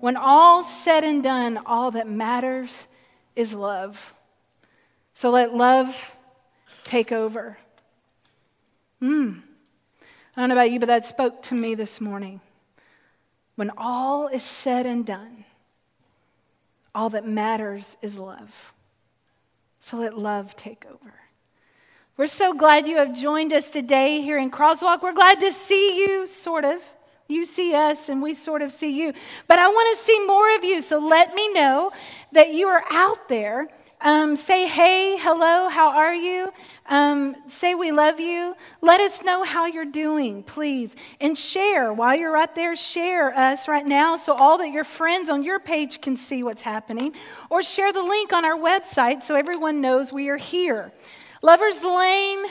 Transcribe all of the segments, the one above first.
When all's said and done, all that matters is love. So let love take over. Hmm. I don't know about you, but that spoke to me this morning. When all is said and done, all that matters is love. So let love take over. We're so glad you have joined us today here in Crosswalk. We're glad to see you, sort of. You see us, and we sort of see you. But I want to see more of you, so let me know that you are out there. Um, say hey, hello, how are you? Um, say we love you. Let us know how you're doing, please. And share while you're right there, share us right now so all that your friends on your page can see what's happening. Or share the link on our website so everyone knows we are here. Lover's Lane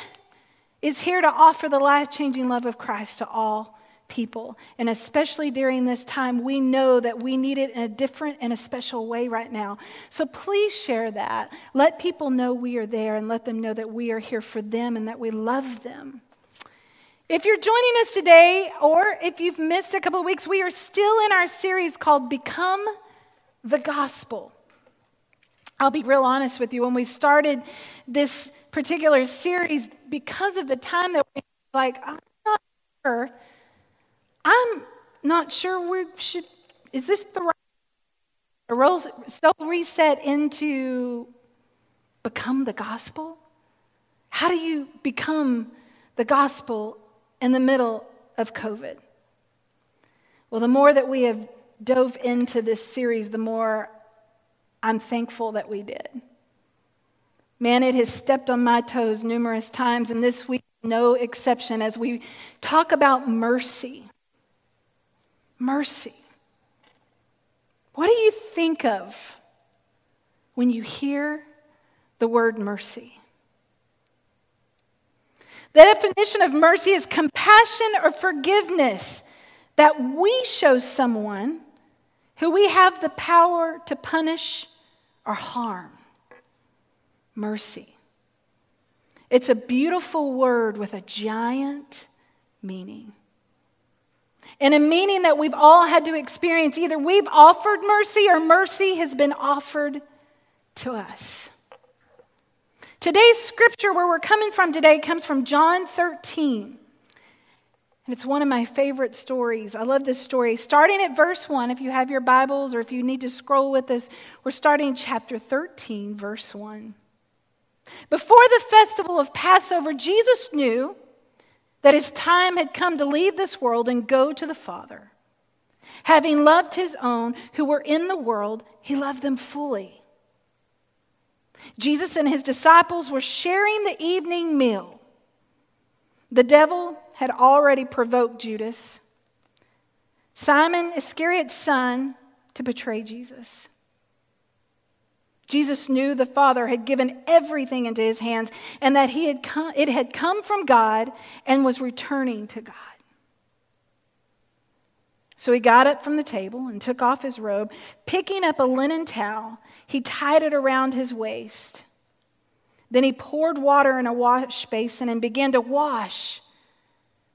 is here to offer the life changing love of Christ to all people. And especially during this time, we know that we need it in a different and a special way right now. So please share that. Let people know we are there and let them know that we are here for them and that we love them. If you're joining us today, or if you've missed a couple of weeks, we are still in our series called Become the Gospel. I'll be real honest with you. When we started this particular series, because of the time that we like, I'm not sure I'm not sure we should, is this the right? A role so reset into become the gospel? How do you become the gospel in the middle of COVID? Well, the more that we have dove into this series, the more I'm thankful that we did. Man, it has stepped on my toes numerous times, and this week, no exception, as we talk about mercy mercy. What do you think of when you hear the word mercy? The definition of mercy is compassion or forgiveness that we show someone who we have the power to punish or harm. Mercy. It's a beautiful word with a giant meaning and a meaning that we've all had to experience. Either we've offered mercy or mercy has been offered to us. Today's scripture, where we're coming from today, comes from John 13. And it's one of my favorite stories. I love this story. Starting at verse 1, if you have your Bibles or if you need to scroll with us, we're starting chapter 13, verse 1. Before the festival of Passover, Jesus knew that his time had come to leave this world and go to the Father. Having loved his own who were in the world, he loved them fully. Jesus and his disciples were sharing the evening meal. The devil had already provoked Judas, Simon Iscariot's son, to betray Jesus. Jesus knew the Father had given everything into his hands and that he had come, it had come from God and was returning to God. So he got up from the table and took off his robe. Picking up a linen towel, he tied it around his waist. Then he poured water in a wash basin and began to wash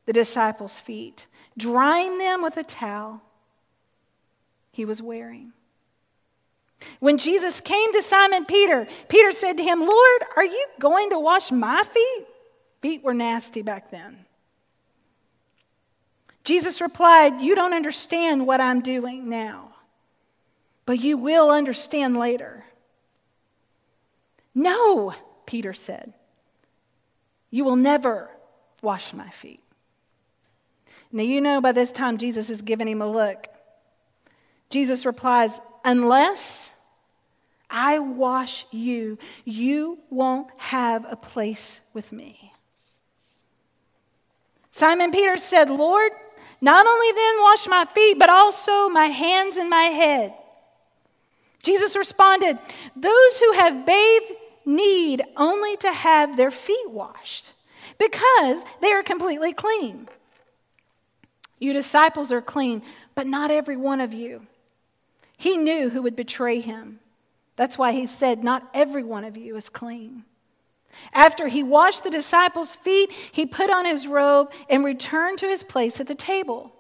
the disciples' feet, drying them with a towel he was wearing. When Jesus came to Simon Peter, Peter said to him, Lord, are you going to wash my feet? Feet were nasty back then. Jesus replied, You don't understand what I'm doing now, but you will understand later. No, Peter said, You will never wash my feet. Now, you know by this time Jesus is giving him a look. Jesus replies, Unless I wash you, you won't have a place with me. Simon Peter said, Lord, not only then wash my feet, but also my hands and my head. Jesus responded, Those who have bathed need only to have their feet washed because they are completely clean. You disciples are clean, but not every one of you. He knew who would betray him. That's why he said, Not every one of you is clean. After he washed the disciples' feet, he put on his robe and returned to his place at the table.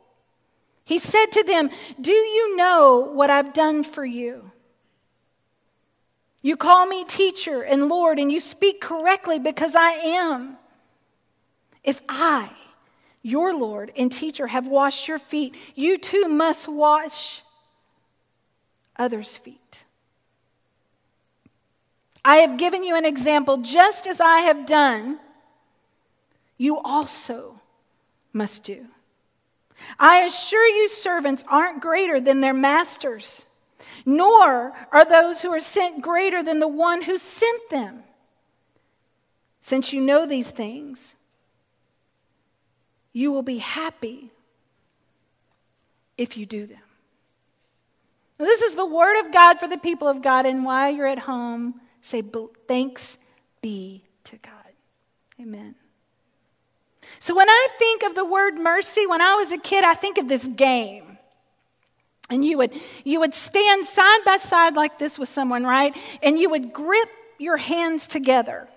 He said to them, Do you know what I've done for you? You call me teacher and Lord, and you speak correctly because I am. If I, your Lord and teacher, have washed your feet, you too must wash others' feet. I have given you an example, just as I have done, you also must do. I assure you, servants aren't greater than their masters, nor are those who are sent greater than the one who sent them. Since you know these things, you will be happy if you do them. This is the word of God for the people of God, and while you're at home, say, Thanks be to God. Amen. So when I think of the word mercy, when I was a kid, I think of this game. And you would, you would stand side by side like this with someone, right? And you would grip your hands together.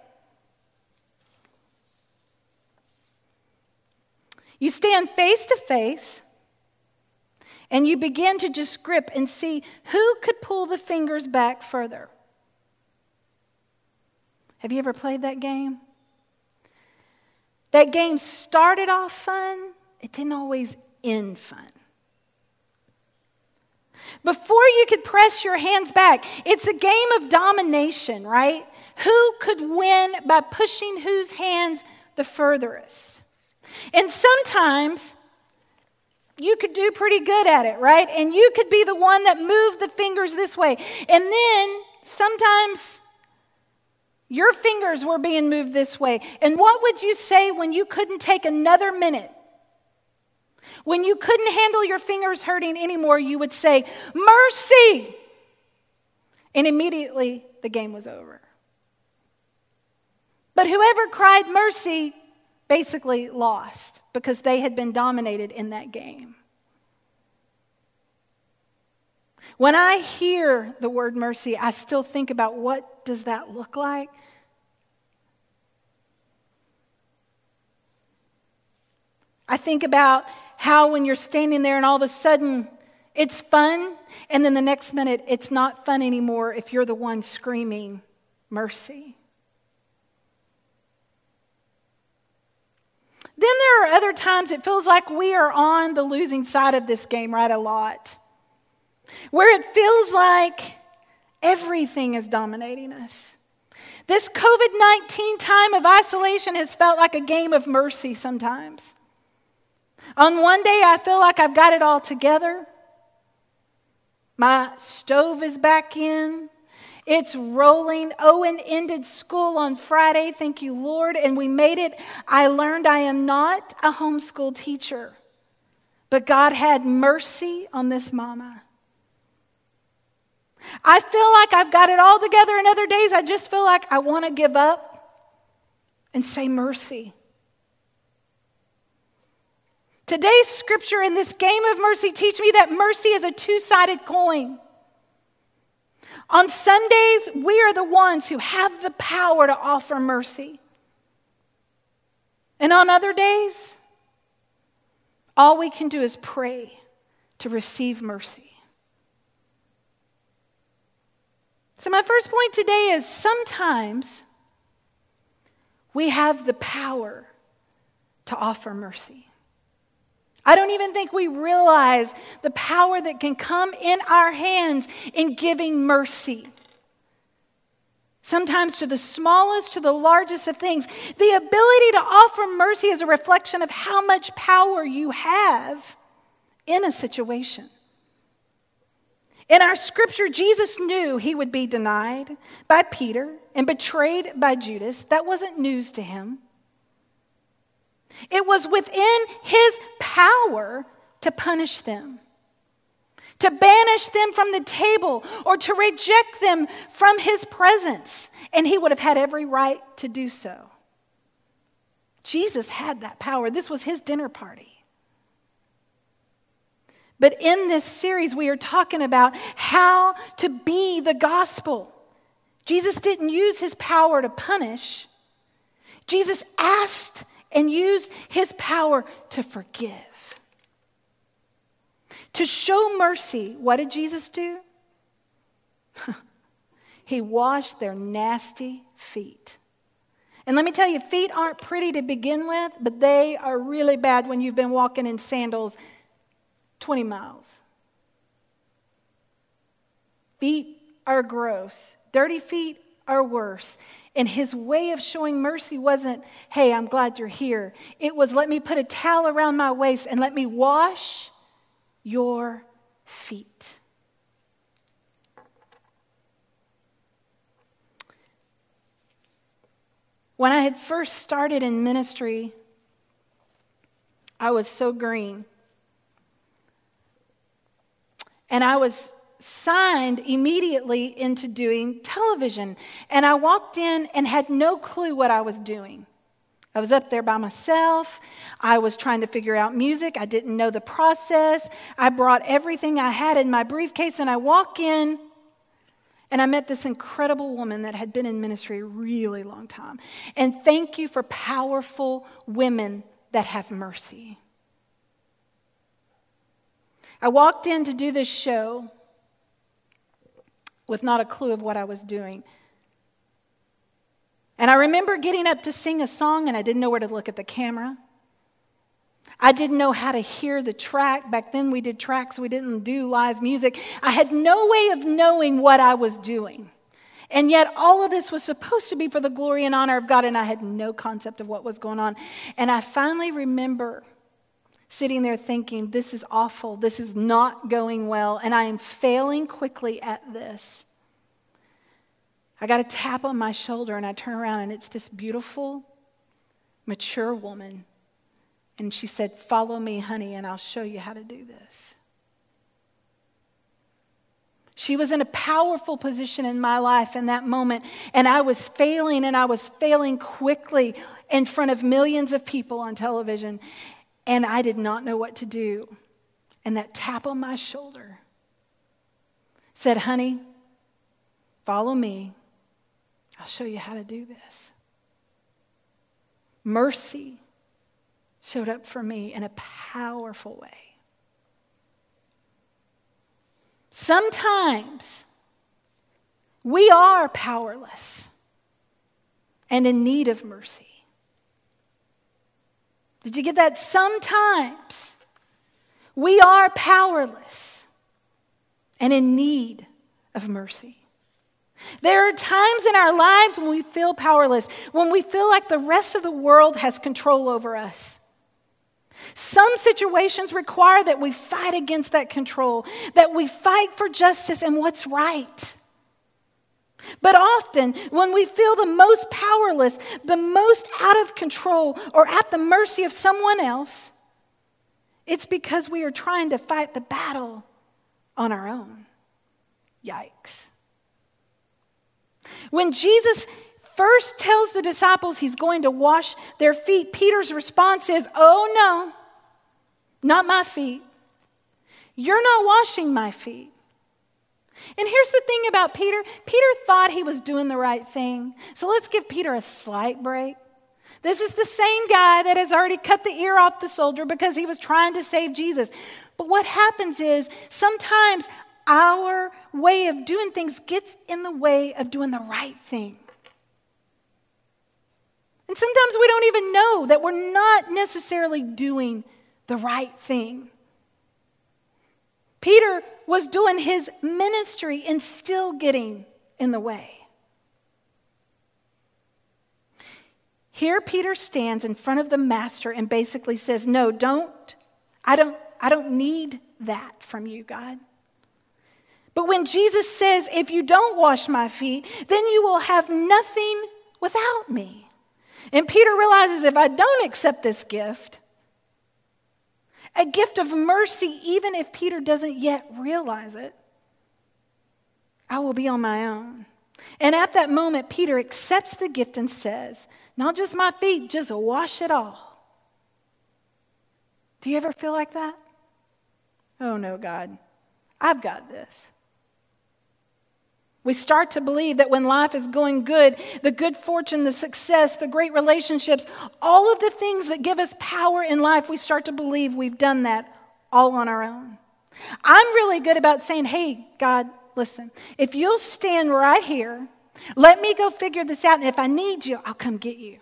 You stand face to face and you begin to just grip and see who could pull the fingers back further. Have you ever played that game? That game started off fun, it didn't always end fun. Before you could press your hands back, it's a game of domination, right? Who could win by pushing whose hands the furthest? And sometimes you could do pretty good at it, right? And you could be the one that moved the fingers this way. And then sometimes your fingers were being moved this way. And what would you say when you couldn't take another minute? When you couldn't handle your fingers hurting anymore, you would say, Mercy! And immediately the game was over. But whoever cried mercy basically lost because they had been dominated in that game. When I hear the word mercy, I still think about what does that look like? I think about how when you're standing there and all of a sudden it's fun, and then the next minute it's not fun anymore if you're the one screaming mercy. Then there are other times it feels like we are on the losing side of this game, right? A lot. Where it feels like everything is dominating us. This COVID 19 time of isolation has felt like a game of mercy sometimes. On one day, I feel like I've got it all together. My stove is back in. It's rolling. Owen ended school on Friday, thank you, Lord, and we made it. I learned I am not a homeschool teacher, but God had mercy on this mama. I feel like I've got it all together, and other days I just feel like I want to give up and say mercy. Today's scripture in this game of mercy teach me that mercy is a two-sided coin. On Sundays, we are the ones who have the power to offer mercy. And on other days, all we can do is pray to receive mercy. So, my first point today is sometimes we have the power to offer mercy. I don't even think we realize the power that can come in our hands in giving mercy. Sometimes to the smallest, to the largest of things. The ability to offer mercy is a reflection of how much power you have in a situation. In our scripture, Jesus knew he would be denied by Peter and betrayed by Judas. That wasn't news to him. It was within his power to punish them, to banish them from the table, or to reject them from his presence. And he would have had every right to do so. Jesus had that power. This was his dinner party. But in this series, we are talking about how to be the gospel. Jesus didn't use his power to punish, Jesus asked and used his power to forgive. To show mercy, what did Jesus do? he washed their nasty feet. And let me tell you, feet aren't pretty to begin with, but they are really bad when you've been walking in sandals 20 miles. Feet are gross. Dirty feet are worse. And his way of showing mercy wasn't, hey, I'm glad you're here. It was, let me put a towel around my waist and let me wash your feet. When I had first started in ministry, I was so green. And I was signed immediately into doing television. And I walked in and had no clue what I was doing. I was up there by myself. I was trying to figure out music. I didn't know the process. I brought everything I had in my briefcase and I walk in and I met this incredible woman that had been in ministry a really long time. And thank you for powerful women that have mercy. I walked in to do this show with not a clue of what I was doing. And I remember getting up to sing a song, and I didn't know where to look at the camera. I didn't know how to hear the track. Back then, we did tracks, we didn't do live music. I had no way of knowing what I was doing. And yet, all of this was supposed to be for the glory and honor of God, and I had no concept of what was going on. And I finally remember sitting there thinking, This is awful. This is not going well, and I am failing quickly at this. I got a tap on my shoulder, and I turn around, and it's this beautiful, mature woman and she said, Follow me, honey, and I'll show you how to do this. She was in a powerful position in my life in that moment, and I was failing, and I was failing quickly in front of millions of people on television, and I did not know what to do. And that tap on my shoulder said, Honey, follow me. I'll show you how to do this. Mercy showed up for me in a powerful way. Sometimes we are powerless and in need of mercy. Did you get that? Sometimes we are powerless and in need of mercy. There are times in our lives when we feel powerless, when we feel like the rest of the world has control over us. Some situations require that we fight against that control, that we fight for justice and what's right. But often, when we feel the most powerless, the most out of control, or at the mercy of someone else, it's because we are trying to fight the battle on our own. Yikes. When Jesus first tells the disciples he's going to wash their feet, Peter's response is, Oh no, not my feet. You're not washing my feet. And here's the thing about Peter Peter thought he was doing the right thing. So let's give Peter a slight break. This is the same guy that has already cut the ear off the soldier because he was trying to save Jesus. But what happens is sometimes our way of doing things gets in the way of doing the right thing. And sometimes we don't even know that we're not necessarily doing the right thing. Peter was doing his ministry and still getting in the way. Here Peter stands in front of the master and basically says, "No, don't. I don't I don't need that from you, God." But when Jesus says, "If you don't wash my feet, then you will have nothing without me." And Peter realizes if I don't accept this gift, a gift of mercy, even if Peter doesn't yet realize it. I will be on my own. And at that moment, Peter accepts the gift and says, Not just my feet, just wash it all. Do you ever feel like that? Oh no, God, I've got this. We start to believe that when life is going good, the good fortune, the success, the great relationships, all of the things that give us power in life, we start to believe we've done that all on our own. I'm really good about saying, hey, God, listen, if you'll stand right here, let me go figure this out. And if I need you, I'll come get you.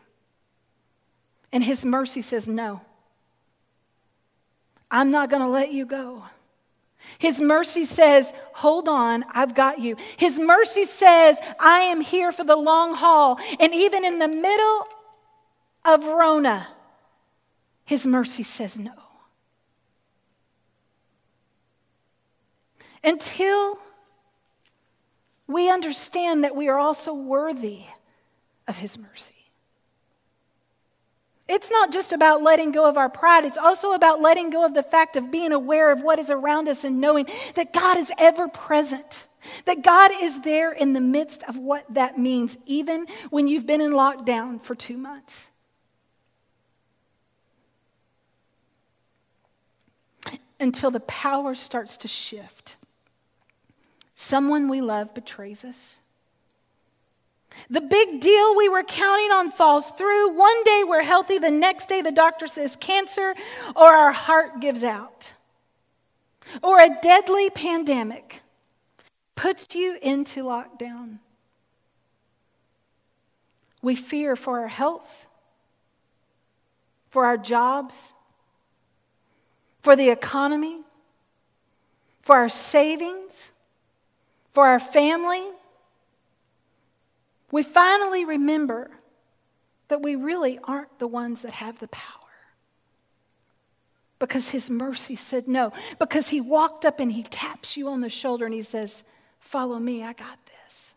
And his mercy says, no, I'm not going to let you go. His mercy says, Hold on, I've got you. His mercy says, I am here for the long haul. And even in the middle of Rona, His mercy says no. Until we understand that we are also worthy of His mercy. It's not just about letting go of our pride, it's also about letting go of the fact of being aware of what is around us and knowing that God is ever present. That God is there in the midst of what that means, even when you've been in lockdown for two months. Until the power starts to shift. Someone we love betrays us. The big deal we were counting on falls through. One day we're healthy, the next day the doctor says cancer, or our heart gives out. Or a deadly pandemic puts you into lockdown. We fear for our health, for our jobs, for the economy, for our savings for our family, we finally remember that we really aren't the ones that have the power. Because his mercy said no. Because he walked up and he taps you on the shoulder and he says, Follow me, I got this.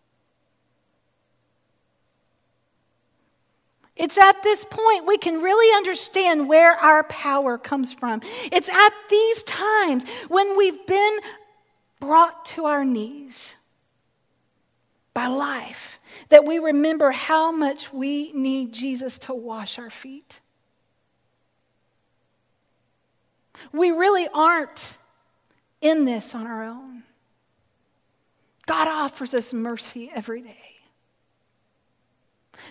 It's at this point we can really understand where our power comes from. It's at these times when we've been brought to our knees by life that we remember how much we need Jesus to wash our feet. We really aren't in this on our own. God offers us mercy every day.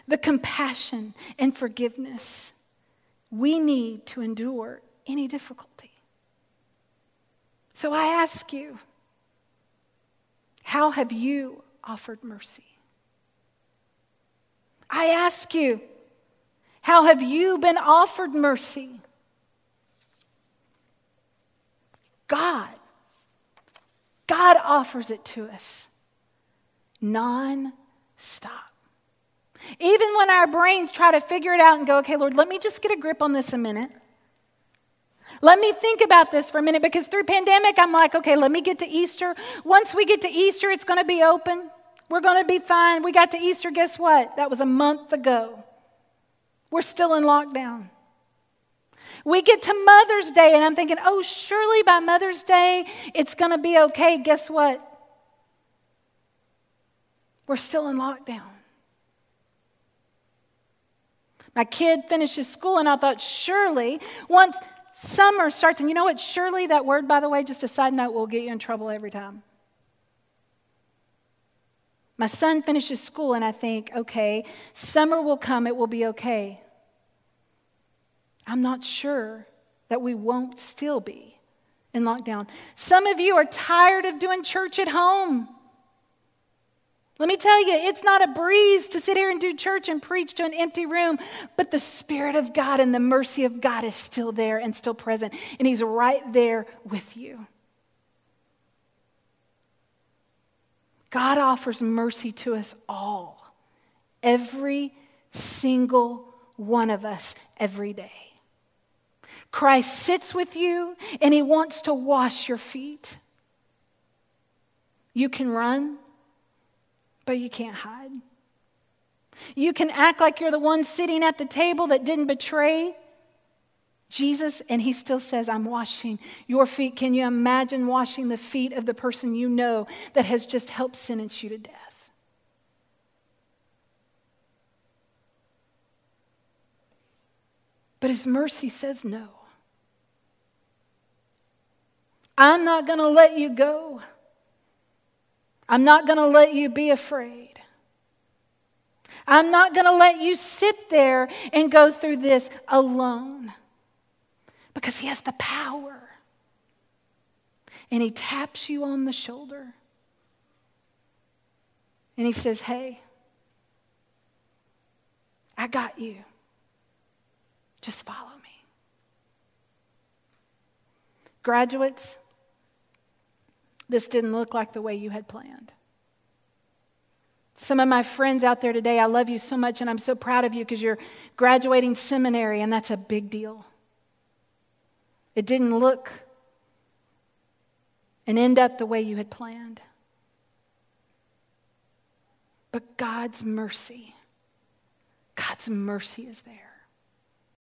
The compassion and forgiveness we need to endure any difficulty. So I ask you, how have you offered mercy? I ask you, how have you been offered mercy? God. God offers it to us non stop. Even when our brains try to figure it out and go, okay, Lord, let me just get a grip on this a minute. Let me think about this for a minute because through pandemic, I'm like, okay, let me get to Easter. Once we get to Easter, it's going to be open. We're going to be fine. We got to Easter, guess what? That was a month ago. We're still in lockdown. We get to Mother's Day, and I'm thinking, oh, surely by Mother's Day, it's going to be okay. Guess what? We're still in lockdown. My kid finishes school, and I thought, surely, once Summer starts, and you know what? Surely that word, by the way, just a side note, will get you in trouble every time. My son finishes school, and I think, okay, summer will come, it will be okay. I'm not sure that we won't still be in lockdown. Some of you are tired of doing church at home. Let me tell you, it's not a breeze to sit here and do church and preach to an empty room, but the Spirit of God and the mercy of God is still there and still present, and He's right there with you. God offers mercy to us all, every single one of us, every day. Christ sits with you and He wants to wash your feet. You can run but you can't hide. You can act like you're the one sitting at the table that didn't betray Jesus, and he still says, I'm washing your feet. Can you imagine washing the feet of the person you know that has just helped sentence you to death? But his mercy says no. I'm not going to let you go. I'm not going to let you be afraid. I'm not going to let you sit there and go through this alone because He has the power. and he taps you on the shoulder. And he says, Hey, I got you. Just follow me. Graduates, this didn't look like the way you had planned. Some of my friends out there today, I love you so much and I'm so proud of you because you're graduating seminary, and that's a big deal. It didn't look and end up the way you had planned. But God's mercy, God's mercy is there.